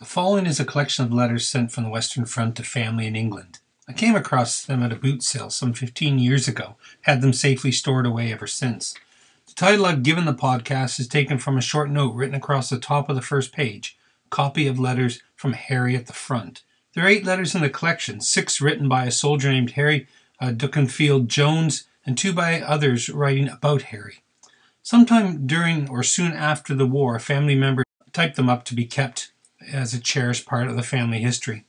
The following is a collection of letters sent from the Western Front to family in England. I came across them at a boot sale some 15 years ago, had them safely stored away ever since. The title I've given the podcast is taken from a short note written across the top of the first page, copy of letters from Harry at the front. There are eight letters in the collection, six written by a soldier named Harry uh, Jones, and two by others writing about Harry. Sometime during or soon after the war, a family member typed them up to be kept as a cherished part of the family history.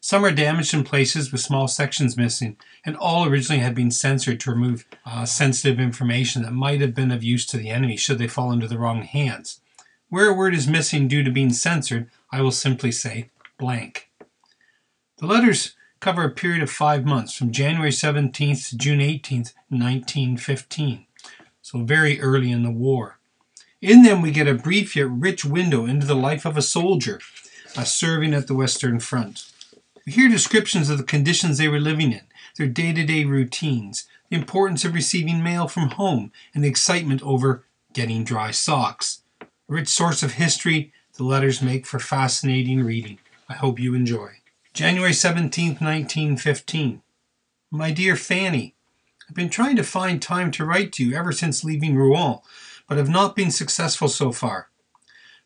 Some are damaged in places with small sections missing, and all originally had been censored to remove uh, sensitive information that might have been of use to the enemy should they fall into the wrong hands. Where a word is missing due to being censored, I will simply say blank. The letters cover a period of five months, from January 17th to June 18th, 1915, so very early in the war. In them, we get a brief yet rich window into the life of a soldier uh, serving at the Western Front. We hear descriptions of the conditions they were living in, their day to day routines, the importance of receiving mail from home, and the excitement over getting dry socks. A rich source of history, the letters make for fascinating reading. I hope you enjoy. January 17, 1915. My dear Fanny, I've been trying to find time to write to you ever since leaving Rouen, but have not been successful so far.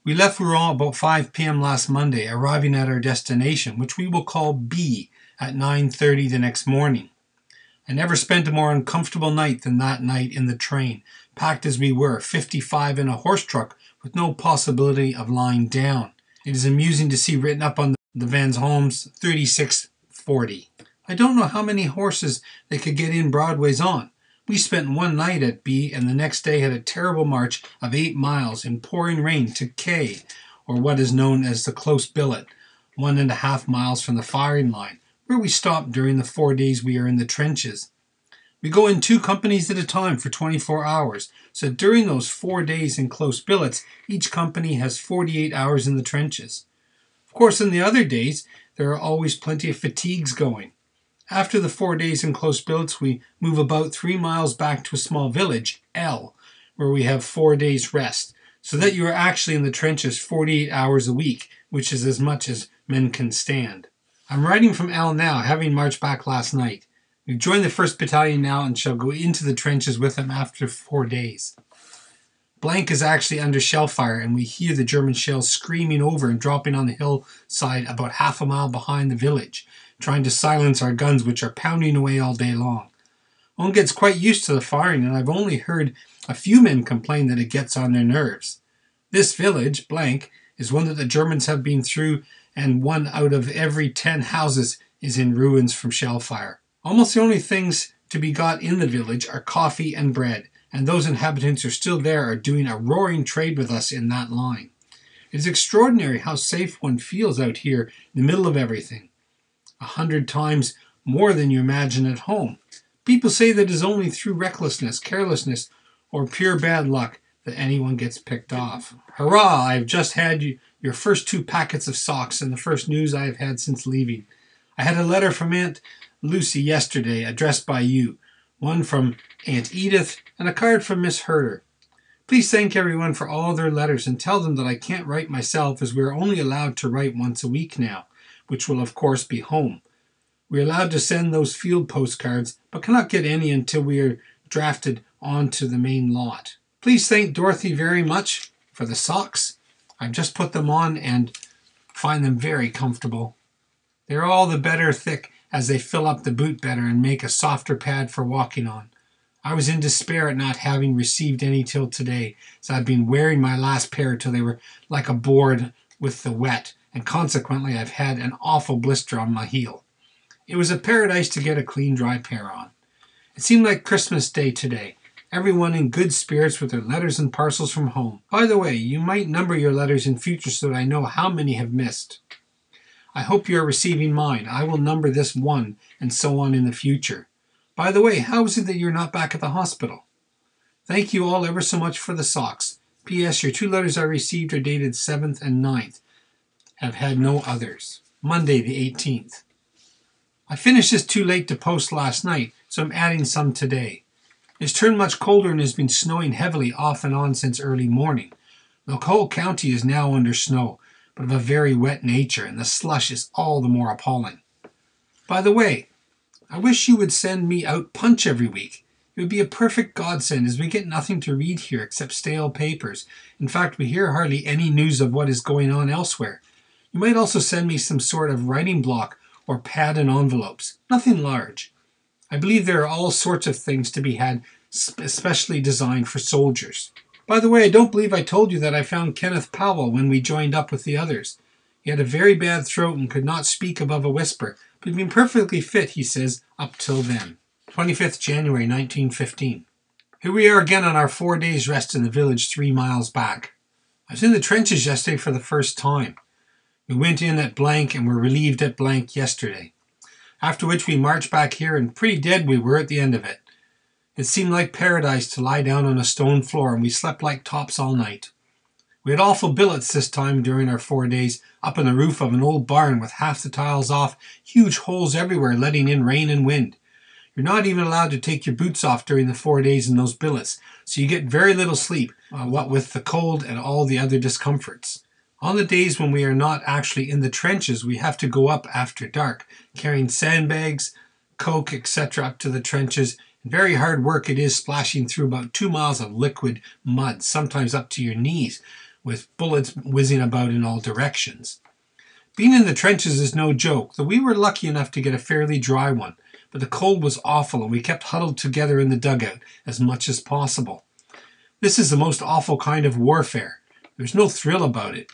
We left Rouen about 5 p.m. last Monday, arriving at our destination, which we will call B, at 9:30 the next morning. I never spent a more uncomfortable night than that night in the train, packed as we were, 55 in a horse truck with no possibility of lying down. It is amusing to see written up on the Vans Hommes 3640. I don't know how many horses they could get in Broadway's on. We spent one night at B and the next day had a terrible march of eight miles in pouring rain to K, or what is known as the close billet, one and a half miles from the firing line, where we stopped during the four days we are in the trenches. We go in two companies at a time for 24 hours, so during those four days in close billets, each company has 48 hours in the trenches. Of course, in the other days, there are always plenty of fatigues going. After the four days in close billets, we move about three miles back to a small village, L, where we have four days rest, so that you are actually in the trenches 48 hours a week, which is as much as men can stand. I'm writing from L now, having marched back last night. We've joined the 1st Battalion now and shall go into the trenches with them after four days. Blank is actually under shell fire, and we hear the German shells screaming over and dropping on the hillside about half a mile behind the village trying to silence our guns, which are pounding away all day long. One gets quite used to the firing, and I've only heard a few men complain that it gets on their nerves. This village, blank, is one that the Germans have been through, and one out of every ten houses is in ruins from shell fire. Almost the only things to be got in the village are coffee and bread, and those inhabitants who are still there are doing a roaring trade with us in that line. It is extraordinary how safe one feels out here in the middle of everything a hundred times more than you imagine at home. People say that it is only through recklessness, carelessness, or pure bad luck that anyone gets picked off. Hurrah! I have just had you, your first two packets of socks and the first news I have had since leaving. I had a letter from Aunt Lucy yesterday addressed by you, one from Aunt Edith, and a card from Miss Herder. Please thank everyone for all their letters and tell them that I can't write myself as we are only allowed to write once a week now which will of course be home. We are allowed to send those field postcards, but cannot get any until we are drafted onto the main lot. Please thank Dorothy very much for the socks. I've just put them on and find them very comfortable. They're all the better thick as they fill up the boot better and make a softer pad for walking on. I was in despair at not having received any till today, as I've been wearing my last pair till they were like a board with the wet, and consequently I've had an awful blister on my heel. It was a paradise to get a clean, dry pair on. It seemed like Christmas Day today. Everyone in good spirits with their letters and parcels from home. By the way, you might number your letters in future so that I know how many have missed. I hope you are receiving mine. I will number this one, and so on in the future. By the way, how is it that you're not back at the hospital? Thank you all ever so much for the socks. P.S. Your two letters I received are dated 7th and 9th have had no others. Monday, the 18th. I finished this too late to post last night, so I'm adding some today. It's turned much colder and has been snowing heavily off and on since early morning. The whole county is now under snow, but of a very wet nature, and the slush is all the more appalling. By the way, I wish you would send me out Punch every week. It would be a perfect godsend as we get nothing to read here except stale papers. In fact, we hear hardly any news of what is going on elsewhere. You might also send me some sort of writing block or pad and envelopes. Nothing large. I believe there are all sorts of things to be had especially designed for soldiers. By the way, I don't believe I told you that I found Kenneth Powell when we joined up with the others. He had a very bad throat and could not speak above a whisper, but he'd been perfectly fit, he says, up till then. 25th January 1915. Here we are again on our four days' rest in the village three miles back. I was in the trenches yesterday for the first time. We went in at blank and were relieved at blank yesterday. After which we marched back here and pretty dead we were at the end of it. It seemed like paradise to lie down on a stone floor and we slept like tops all night. We had awful billets this time during our four days, up in the roof of an old barn with half the tiles off, huge holes everywhere letting in rain and wind. You're not even allowed to take your boots off during the four days in those billets, so you get very little sleep, uh, what with the cold and all the other discomforts. On the days when we are not actually in the trenches, we have to go up after dark, carrying sandbags, coke, etc., up to the trenches. Very hard work it is splashing through about two miles of liquid mud, sometimes up to your knees, with bullets whizzing about in all directions. Being in the trenches is no joke, though we were lucky enough to get a fairly dry one but the cold was awful and we kept huddled together in the dugout as much as possible. This is the most awful kind of warfare. There's no thrill about it.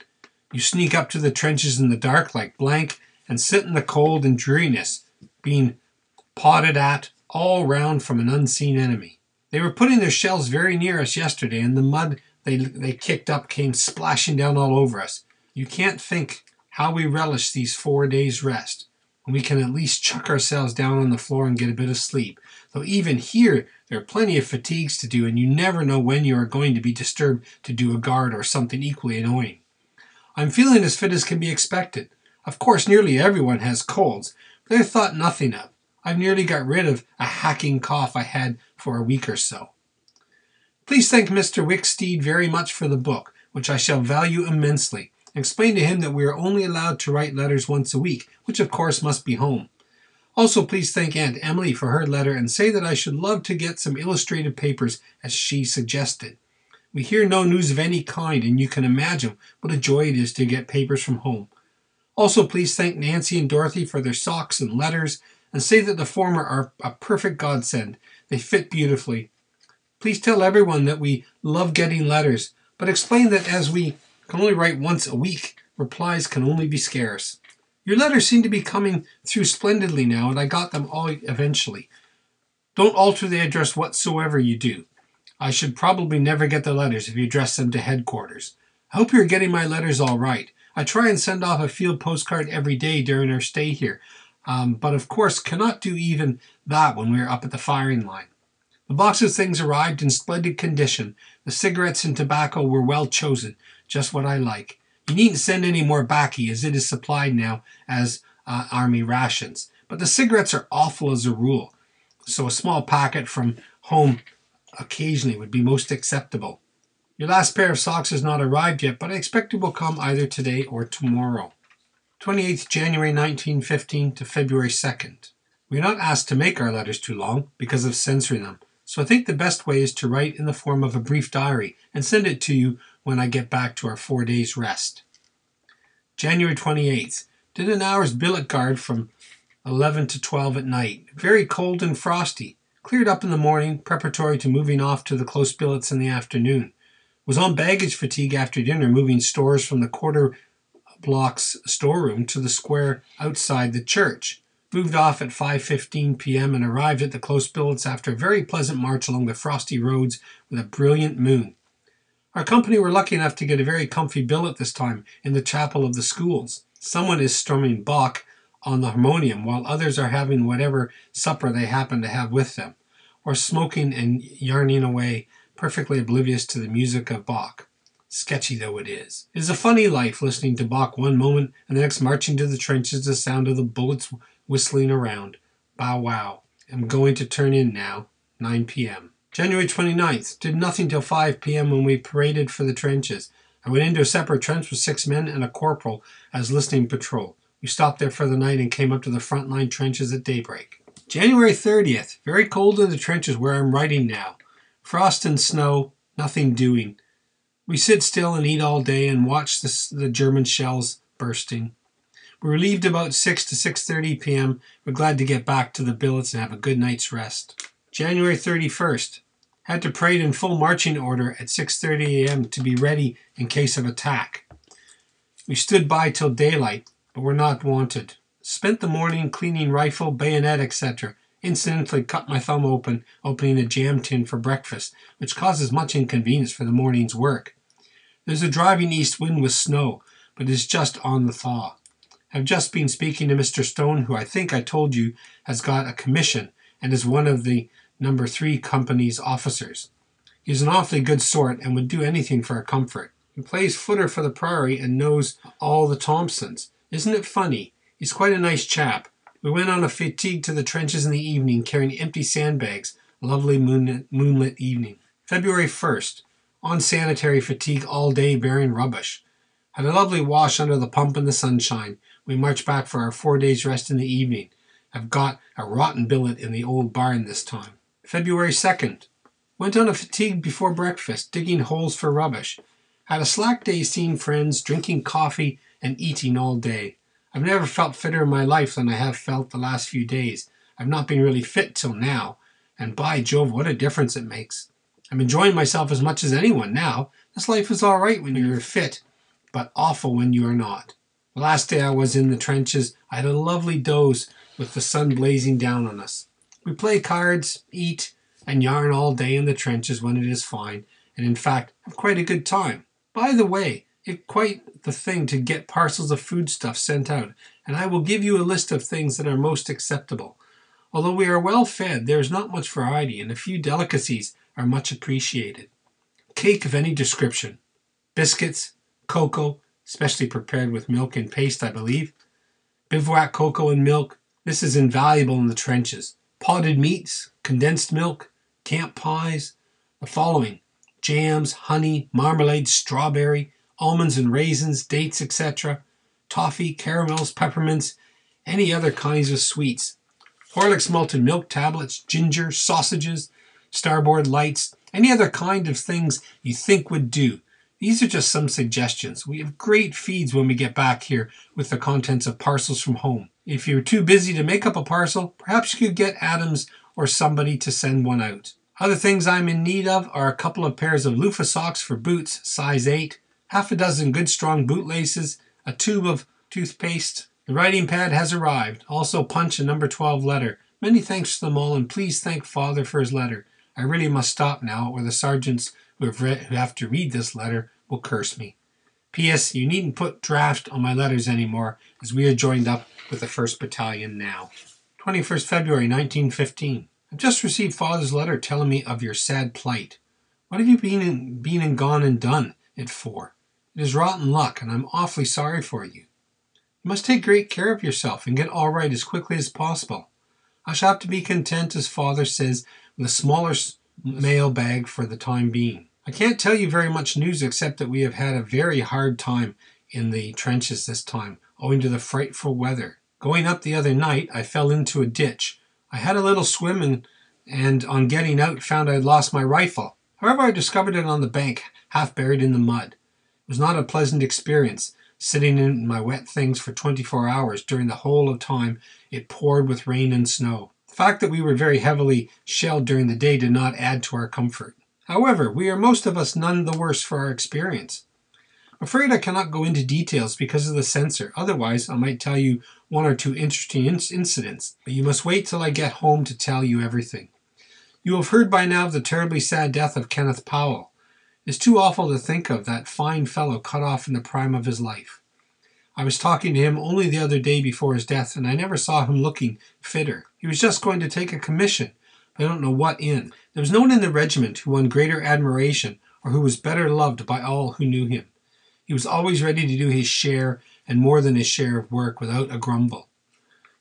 You sneak up to the trenches in the dark like blank and sit in the cold and dreariness, being potted at all round from an unseen enemy. They were putting their shells very near us yesterday, and the mud they, they kicked up came splashing down all over us. You can't think how we relish these four days' rest when we can at least chuck ourselves down on the floor and get a bit of sleep. Though even here, there are plenty of fatigues to do, and you never know when you are going to be disturbed to do a guard or something equally annoying. I'm feeling as fit as can be expected. Of course, nearly everyone has colds, but they're thought nothing of. I've nearly got rid of a hacking cough I had for a week or so. Please thank Mr. Wicksteed very much for the book, which I shall value immensely. Explain to him that we are only allowed to write letters once a week, which of course must be home. Also, please thank Aunt Emily for her letter and say that I should love to get some illustrated papers as she suggested. We hear no news of any kind, and you can imagine what a joy it is to get papers from home. Also, please thank Nancy and Dorothy for their socks and letters, and say that the former are a perfect godsend. They fit beautifully. Please tell everyone that we love getting letters, but explain that as we can only write once a week. Replies can only be scarce. Your letters seem to be coming through splendidly now, and I got them all eventually. Don't alter the address whatsoever you do. I should probably never get the letters if you address them to headquarters. I hope you're getting my letters all right. I try and send off a field postcard every day during our stay here, um, but of course cannot do even that when we are up at the firing line. The box of things arrived in splendid condition. The cigarettes and tobacco were well chosen, just what I like. You needn't send any more baccy, as it is supplied now as uh, army rations. But the cigarettes are awful as a rule, so a small packet from home occasionally would be most acceptable. Your last pair of socks has not arrived yet, but I expect it will come either today or tomorrow. 28th January 1915 to February 2nd. We are not asked to make our letters too long because of censoring them, so I think the best way is to write in the form of a brief diary and send it to you when I get back to our four days rest. January 28th. Did an hour's billet guard from 11 to 12 at night. Very cold and frosty. Cleared up in the morning, preparatory to moving off to the close billets in the afternoon. Was on baggage fatigue after dinner, moving stores from the quarter block's storeroom to the square outside the church. Moved off at 5:15 p.m. and arrived at the close billets after a very pleasant march along the frosty roads with a brilliant moon. Our company were lucky enough to get a very comfy billet this time in the chapel of the schools. Someone is strumming Bach on the harmonium while others are having whatever supper they happen to have with them, or smoking and yarning away, perfectly oblivious to the music of Bach. Sketchy though it is. It is a funny life listening to Bach one moment and the next marching to the trenches to the sound of the bullets whistling around. Bow wow. I'm going to turn in now. 9 p.m. January 29th. Did nothing till 5 p.m. when we paraded for the trenches. I went into a separate trench with six men and a corporal as listening patrol. We stopped there for the night and came up to the front line trenches at daybreak. January 30th. Very cold in the trenches where I'm writing now. Frost and snow, nothing doing. We sit still and eat all day and watch the, the German shells bursting. We relieved about 6 to 6:30 p.m. We're glad to get back to the billets and have a good night's rest. January 31st. Had to parade in full marching order at 6:30 a.m. to be ready in case of attack. We stood by till daylight, but were not wanted. Spent the morning cleaning rifle, bayonet, etc. Incidentally cut my thumb open opening a jam tin for breakfast, which causes much inconvenience for the morning's work. There's a driving east wind with snow, but is just on the thaw. I've just been speaking to Mr. Stone, who I think I told you has got a commission and is one of the number three company's officers. He's an awfully good sort and would do anything for a comfort. He plays footer for the Priory and knows all the Thompsons. Isn't it funny? He's quite a nice chap. We went on a fatigue to the trenches in the evening carrying empty sandbags. Lovely moonlit, moonlit evening. February 1st. On sanitary fatigue all day bearing rubbish. Had a lovely wash under the pump in the sunshine. We marched back for our four days' rest in the evening. Have got a rotten billet in the old barn this time. February 2nd. Went on a fatigue before breakfast, digging holes for rubbish. Had a slack day seeing friends, drinking coffee, and eating all day. I've never felt fitter in my life than I have felt the last few days. I've not been really fit till now, and by Jove, what a difference it makes. I'm enjoying myself as much as anyone now. This life is all right when you're fit, but awful when you are not. The last day I was in the trenches, I had a lovely doze with the sun blazing down on us. We play cards, eat, and yarn all day in the trenches when it is fine, and in fact have quite a good time. By the way, it's quite the thing to get parcels of foodstuff sent out, and I will give you a list of things that are most acceptable. Although we are well fed, there is not much variety, and a few delicacies are much appreciated. Cake of any description, biscuits, cocoa, especially prepared with milk and paste, I believe. Bivouac cocoa and milk. This is invaluable in the trenches. Potted meats, condensed milk, camp pies. The following jams, honey, marmalade, strawberry, almonds and raisins, dates, etc., toffee, caramels, peppermints, any other kinds of sweets. Horlicks malted milk tablets, ginger, sausages, starboard lights, any other kind of things you think would do. These are just some suggestions. We have great feeds when we get back here with the contents of parcels from home. If you're too busy to make up a parcel, perhaps you could get Adams or somebody to send one out. Other things I'm in need of are a couple of pairs of loofah socks for boots, size 8, half a dozen good strong bootlaces, a tube of toothpaste. The writing pad has arrived, also punch a number 12 letter. Many thanks to them all, and please thank Father for his letter. I really must stop now, or the sergeants who have, read, who have to read this letter will curse me. P.S. You needn't put draft on my letters anymore, as we are joined up with the 1st Battalion now. 21st February 1915. I've just received Father's letter telling me of your sad plight. What have you been and, been and gone and done it for? It is rotten luck, and I'm awfully sorry for you. You must take great care of yourself and get all right as quickly as possible. I shall have to be content, as Father says, with a smaller mail bag for the time being. I can't tell you very much news except that we have had a very hard time in the trenches this time, owing to the frightful weather. Going up the other night, I fell into a ditch. I had a little swim and, and on getting out found I had lost my rifle. However, I discovered it on the bank, half buried in the mud. It was not a pleasant experience, sitting in my wet things for 24 hours during the whole of time it poured with rain and snow. The fact that we were very heavily shelled during the day did not add to our comfort. However, we are most of us none the worse for our experience. I'm afraid I cannot go into details because of the censor, otherwise, I might tell you one or two interesting incidents, but you must wait till I get home to tell you everything. You have heard by now of the terribly sad death of Kenneth Powell. It is too awful to think of that fine fellow cut off in the prime of his life. I was talking to him only the other day before his death, and I never saw him looking fitter. He was just going to take a commission, I don't know what in. There was no one in the regiment who won greater admiration or who was better loved by all who knew him. He was always ready to do his share and more than his share of work without a grumble.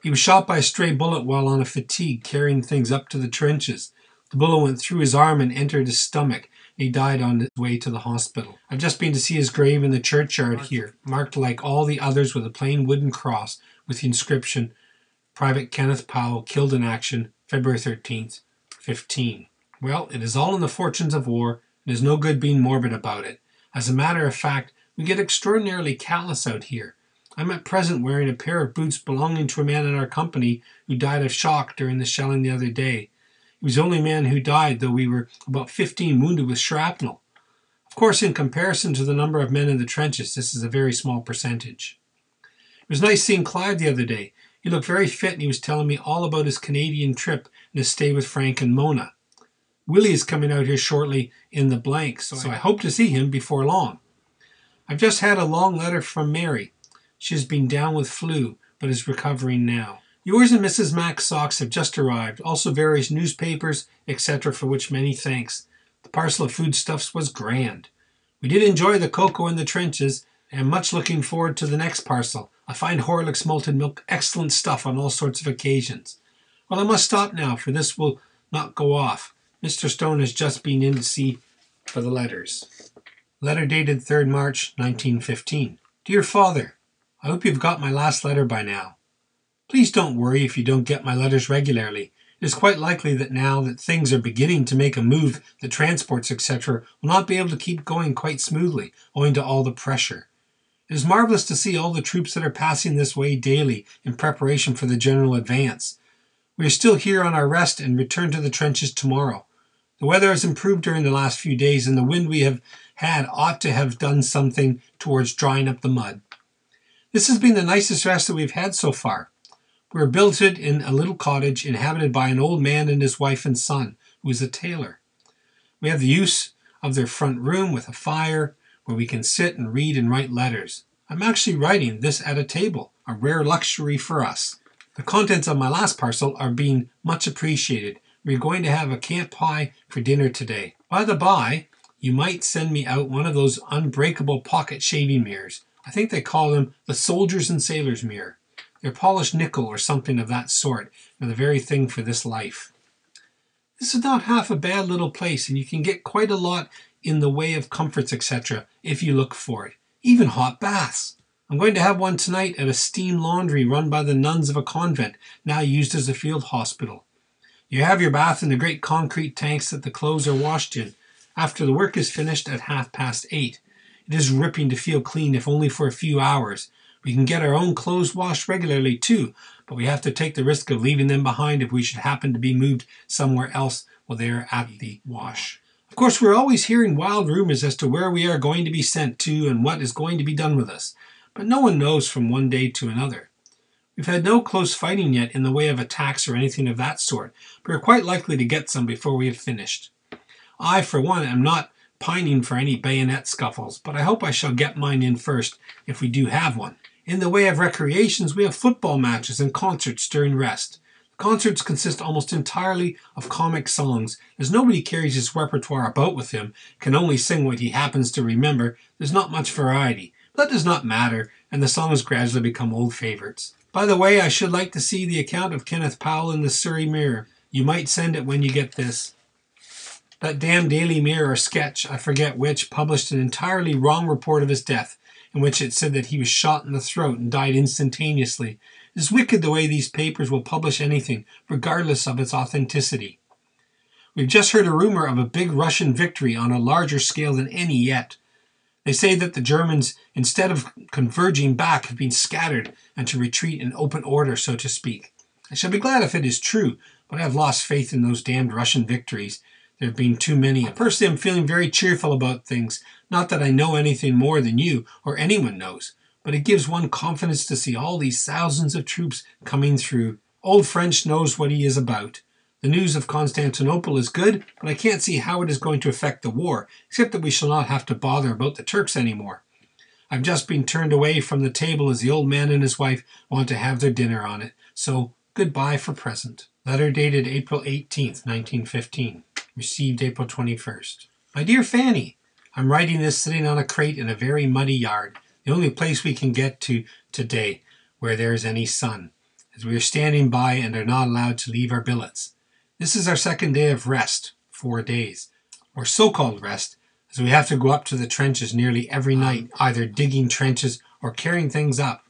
He was shot by a stray bullet while on a fatigue carrying things up to the trenches. The bullet went through his arm and entered his stomach, he died on his way to the hospital. I've just been to see his grave in the churchyard here, marked like all the others with a plain wooden cross with the inscription Private Kenneth Powell, killed in action, February 13th, 15. Well, it is all in the fortunes of war, and there's no good being morbid about it. As a matter of fact, we get extraordinarily callous out here. I'm at present wearing a pair of boots belonging to a man in our company who died of shock during the shelling the other day. Was the only man who died, though we were about 15 wounded with shrapnel. Of course, in comparison to the number of men in the trenches, this is a very small percentage. It was nice seeing Clive the other day. He looked very fit and he was telling me all about his Canadian trip and his stay with Frank and Mona. Willie is coming out here shortly in the blank, so, so I hope to see him before long. I've just had a long letter from Mary. She has been down with flu, but is recovering now. Yours and Mrs. Mack's socks have just arrived, also various newspapers, etc., for which many thanks. The parcel of foodstuffs was grand. We did enjoy the cocoa in the trenches, and much looking forward to the next parcel. I find Horlick's malted milk excellent stuff on all sorts of occasions. Well, I must stop now, for this will not go off. Mr. Stone has just been in to see for the letters. Letter dated 3rd March, 1915. Dear Father, I hope you've got my last letter by now. Please don't worry if you don't get my letters regularly. It is quite likely that now that things are beginning to make a move, the transports, etc., will not be able to keep going quite smoothly, owing to all the pressure. It is marvelous to see all the troops that are passing this way daily in preparation for the general advance. We are still here on our rest and return to the trenches tomorrow. The weather has improved during the last few days, and the wind we have had ought to have done something towards drying up the mud. This has been the nicest rest that we've had so far. We are billeted in a little cottage inhabited by an old man and his wife and son, who is a tailor. We have the use of their front room with a fire where we can sit and read and write letters. I'm actually writing this at a table, a rare luxury for us. The contents of my last parcel are being much appreciated. We're going to have a camp pie for dinner today. By the by, you might send me out one of those unbreakable pocket shaving mirrors. I think they call them the soldiers and sailors mirror. They're polished nickel or something of that sort, and the very thing for this life. This is not half a bad little place, and you can get quite a lot in the way of comforts, etc., if you look for it. Even hot baths. I'm going to have one tonight at a steam laundry run by the nuns of a convent, now used as a field hospital. You have your bath in the great concrete tanks that the clothes are washed in, after the work is finished at half past eight. It is ripping to feel clean, if only for a few hours. We can get our own clothes washed regularly, too, but we have to take the risk of leaving them behind if we should happen to be moved somewhere else while they are at the wash. Of course, we're always hearing wild rumors as to where we are going to be sent to and what is going to be done with us, but no one knows from one day to another. We've had no close fighting yet in the way of attacks or anything of that sort, but we're quite likely to get some before we have finished. I, for one, am not pining for any bayonet scuffles, but I hope I shall get mine in first if we do have one. In the way of recreations, we have football matches and concerts during rest. Concerts consist almost entirely of comic songs. As nobody carries his repertoire about with him, can only sing what he happens to remember, there's not much variety. That does not matter, and the songs gradually become old favorites. By the way, I should like to see the account of Kenneth Powell in the Surrey Mirror. You might send it when you get this. That damn Daily Mirror sketch, I forget which, published an entirely wrong report of his death, in which it said that he was shot in the throat and died instantaneously. It is wicked the way these papers will publish anything, regardless of its authenticity. We've just heard a rumor of a big Russian victory on a larger scale than any yet. They say that the Germans, instead of converging back, have been scattered and to retreat in open order, so to speak. I shall be glad if it is true, but I have lost faith in those damned Russian victories. There have been too many. Personally, I'm feeling very cheerful about things. Not that I know anything more than you or anyone knows, but it gives one confidence to see all these thousands of troops coming through. Old French knows what he is about. The news of Constantinople is good, but I can't see how it is going to affect the war, except that we shall not have to bother about the Turks anymore. I've just been turned away from the table as the old man and his wife want to have their dinner on it, so goodbye for present. Letter dated April 18th, 1915. Received April 21st. My dear Fanny, I'm writing this sitting on a crate in a very muddy yard, the only place we can get to today where there is any sun, as we are standing by and are not allowed to leave our billets. This is our second day of rest, four days. or so called rest, as we have to go up to the trenches nearly every night, either digging trenches or carrying things up.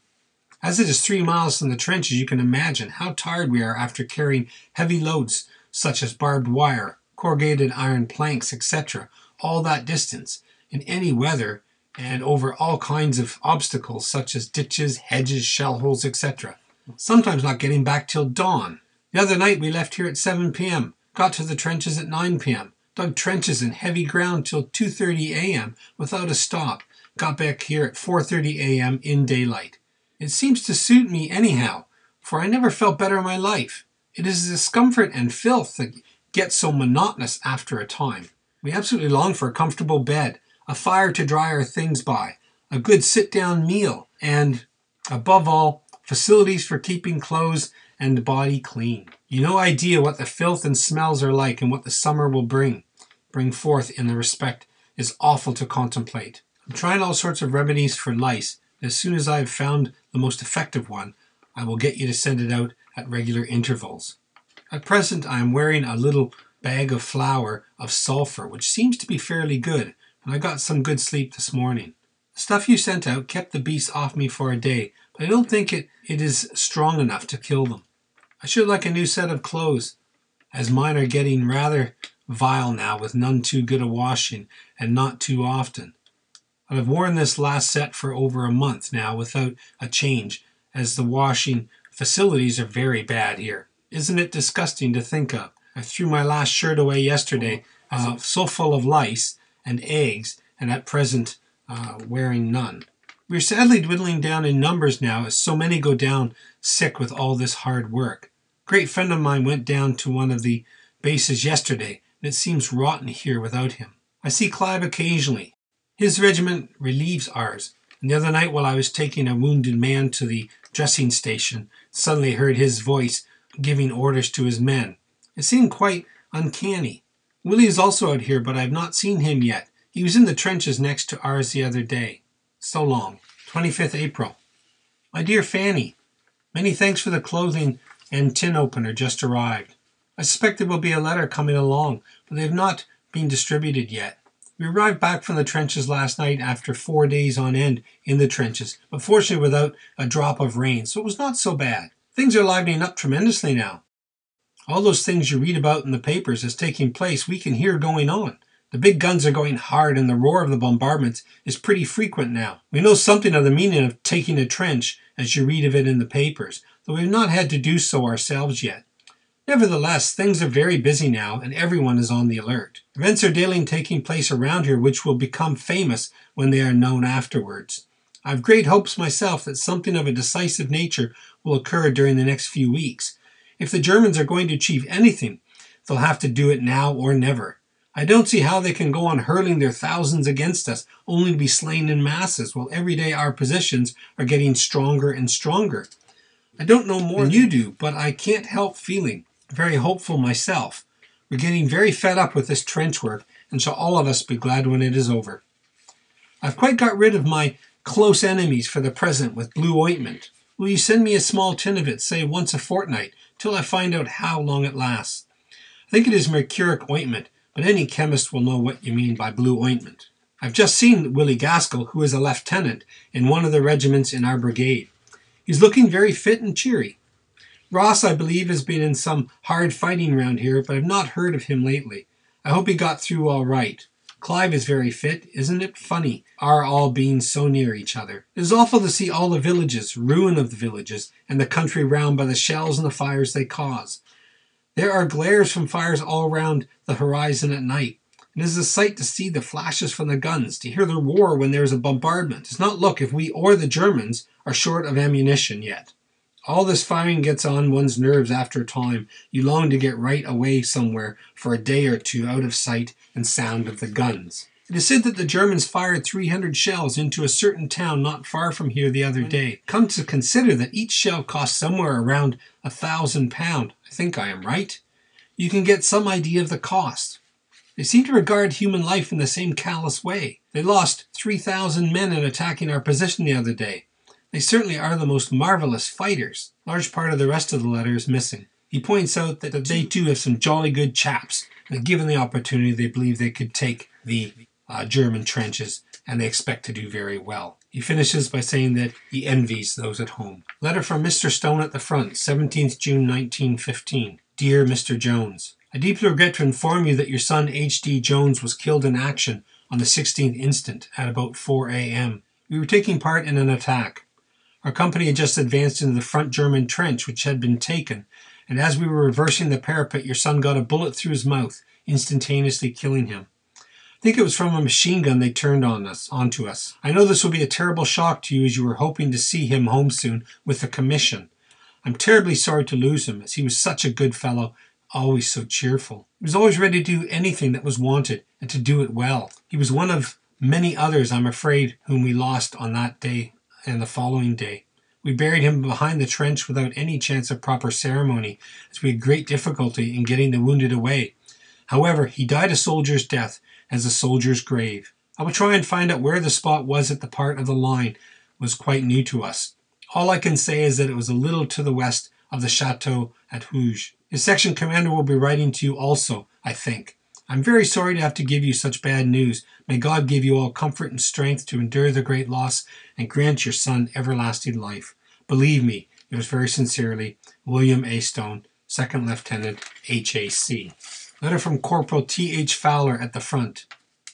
As it is three miles from the trenches, you can imagine how tired we are after carrying heavy loads such as barbed wire, corrugated iron planks, etc., all that distance, in any weather, and over all kinds of obstacles such as ditches, hedges, shell holes, etc. Sometimes not getting back till dawn. The other night we left here at 7 p.m., got to the trenches at 9 p.m., dug trenches in heavy ground till 2:30 a.m. without a stop, got back here at 4:30 a.m. in daylight. It seems to suit me anyhow, for I never felt better in my life. It is discomfort and filth that get so monotonous after a time. We absolutely long for a comfortable bed, a fire to dry our things by, a good sit down meal, and, above all, facilities for keeping clothes and body clean. You no idea what the filth and smells are like and what the summer will bring, bring forth in the respect is awful to contemplate. I'm trying all sorts of remedies for lice. As soon as I have found the most effective one, I will get you to send it out at regular intervals. At present, I am wearing a little bag of flour of sulfur, which seems to be fairly good, and I got some good sleep this morning. The stuff you sent out kept the beasts off me for a day, but I don't think it, it is strong enough to kill them. I should like a new set of clothes, as mine are getting rather vile now with none too good a washing and not too often. I've worn this last set for over a month now without a change, as the washing facilities are very bad here. Isn't it disgusting to think of? I threw my last shirt away yesterday, uh, so full of lice and eggs, and at present uh, wearing none. We are sadly dwindling down in numbers now, as so many go down sick with all this hard work. A great friend of mine went down to one of the bases yesterday, and it seems rotten here without him. I see Clive occasionally. His regiment relieves ours, and the other night while I was taking a wounded man to the dressing station, suddenly heard his voice giving orders to his men. It seemed quite uncanny. Willie is also out here, but I have not seen him yet. He was in the trenches next to ours the other day. So long. 25th April. My dear Fanny, many thanks for the clothing and tin opener just arrived. I suspect there will be a letter coming along, but they have not been distributed yet. We arrived back from the trenches last night after four days on end in the trenches, but fortunately without a drop of rain, so it was not so bad. Things are livening up tremendously now. All those things you read about in the papers as taking place, we can hear going on. The big guns are going hard, and the roar of the bombardments is pretty frequent now. We know something of the meaning of taking a trench, as you read of it in the papers, though we have not had to do so ourselves yet. Nevertheless, things are very busy now, and everyone is on the alert. Events are daily taking place around here which will become famous when they are known afterwards. I have great hopes myself that something of a decisive nature will occur during the next few weeks. If the Germans are going to achieve anything, they'll have to do it now or never. I don't see how they can go on hurling their thousands against us, only to be slain in masses, while every day our positions are getting stronger and stronger. I don't know more than you do, but I can't help feeling very hopeful myself. We're getting very fed up with this trench work, and shall all of us be glad when it is over. I've quite got rid of my close enemies for the present with blue ointment. Will you send me a small tin of it, say once a fortnight, till I find out how long it lasts? I think it is mercuric ointment, but any chemist will know what you mean by blue ointment. I've just seen Willie Gaskell, who is a lieutenant in one of the regiments in our brigade. He's looking very fit and cheery. Ross, I believe, has been in some hard fighting round here, but I've not heard of him lately. I hope he got through all right. Clive is very fit. Isn't it funny, our all being so near each other? It is awful to see all the villages, ruin of the villages, and the country round by the shells and the fires they cause. There are glares from fires all round the horizon at night. It is a sight to see the flashes from the guns, to hear the roar when there is a bombardment. It does not look if we or the Germans are short of ammunition yet. All this firing gets on one's nerves after a time. You long to get right away somewhere for a day or two out of sight and sound of the guns. It is said that the Germans fired 300 shells into a certain town not far from here the other day. Come to consider that each shell cost somewhere around a thousand pound. I think I am right. You can get some idea of the cost. They seem to regard human life in the same callous way. They lost 3,000 men in attacking our position the other day. They certainly are the most marvelous fighters. Large part of the rest of the letter is missing. He points out that they too have some jolly good chaps, and given the opportunity, they believe they could take the uh, German trenches, and they expect to do very well. He finishes by saying that he envies those at home. Letter from Mr. Stone at the front, 17th June 1915. Dear Mr. Jones, I deeply regret to inform you that your son H.D. Jones was killed in action on the 16th instant at about 4 a.m. We were taking part in an attack. Our company had just advanced into the front German trench, which had been taken, and as we were reversing the parapet, your son got a bullet through his mouth, instantaneously killing him. I think it was from a machine gun they turned on us, onto us. I know this will be a terrible shock to you as you were hoping to see him home soon with a commission. I'm terribly sorry to lose him, as he was such a good fellow, always so cheerful. He was always ready to do anything that was wanted, and to do it well. He was one of many others, I'm afraid, whom we lost on that day and the following day. We buried him behind the trench without any chance of proper ceremony, as we had great difficulty in getting the wounded away. However, he died a soldier's death, as a soldier's grave. I will try and find out where the spot was at the part of the line was quite new to us. All I can say is that it was a little to the west of the chateau at Hooge. His section commander will be writing to you also, I think. I'm very sorry to have to give you such bad news. May God give you all comfort and strength to endure the great loss and grant your son everlasting life. Believe me, yours very sincerely, William A. Stone, Second Lieutenant, HAC. Letter from Corporal T. H. Fowler at the front,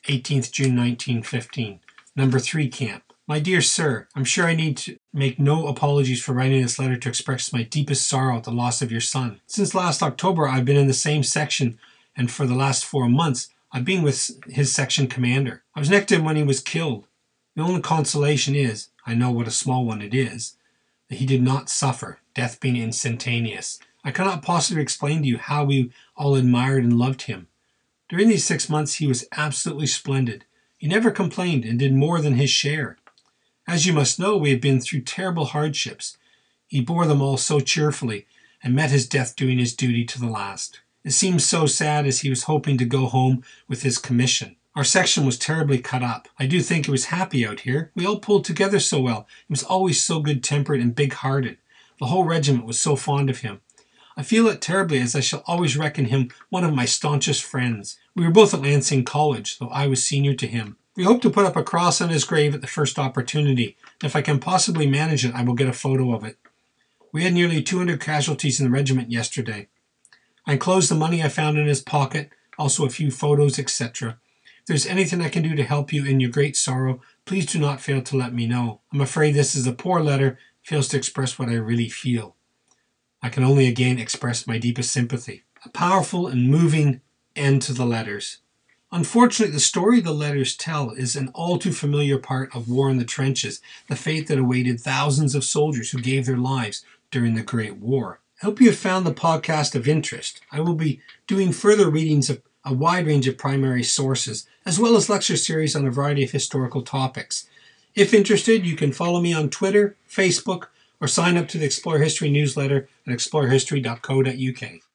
18th June 1915. Number 3 Camp. My dear sir, I'm sure I need to make no apologies for writing this letter to express my deepest sorrow at the loss of your son. Since last October, I've been in the same section and for the last four months I've been with his section commander. I was next to him when he was killed. The only consolation is, I know what a small one it is, that he did not suffer, death being instantaneous. I cannot possibly explain to you how we all admired and loved him. During these six months he was absolutely splendid. He never complained and did more than his share. As you must know, we have been through terrible hardships. He bore them all so cheerfully and met his death doing his duty to the last. It seemed so sad as he was hoping to go home with his commission. Our section was terribly cut up. I do think it was happy out here. We all pulled together so well. He was always so good tempered and big hearted. The whole regiment was so fond of him. I feel it terribly as I shall always reckon him one of my staunchest friends. We were both at Lancing College, though I was senior to him. We hope to put up a cross on his grave at the first opportunity, if I can possibly manage it, I will get a photo of it. We had nearly 200 casualties in the regiment yesterday. I enclosed the money I found in his pocket, also a few photos, etc. If there's anything I can do to help you in your great sorrow, please do not fail to let me know. I'm afraid this is a poor letter, fails to express what I really feel. I can only again express my deepest sympathy. A powerful and moving end to the letters. Unfortunately, the story the letters tell is an all too familiar part of war in the trenches, the fate that awaited thousands of soldiers who gave their lives during the Great War. I hope you have found the podcast of interest. I will be doing further readings of a wide range of primary sources, as well as lecture series on a variety of historical topics. If interested, you can follow me on Twitter, Facebook, or sign up to the Explore History newsletter at explorehistory.co.uk.